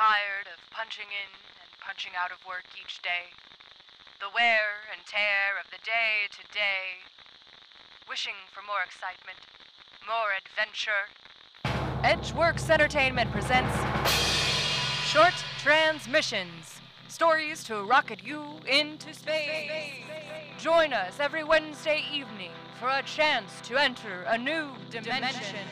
tired of punching in and punching out of work each day. The wear and tear of the day to day. Wishing for more excitement, more adventure. Edgeworks Entertainment presents Short Transmissions Stories to rocket you into space. Join us every Wednesday evening for a chance to enter a new dimension.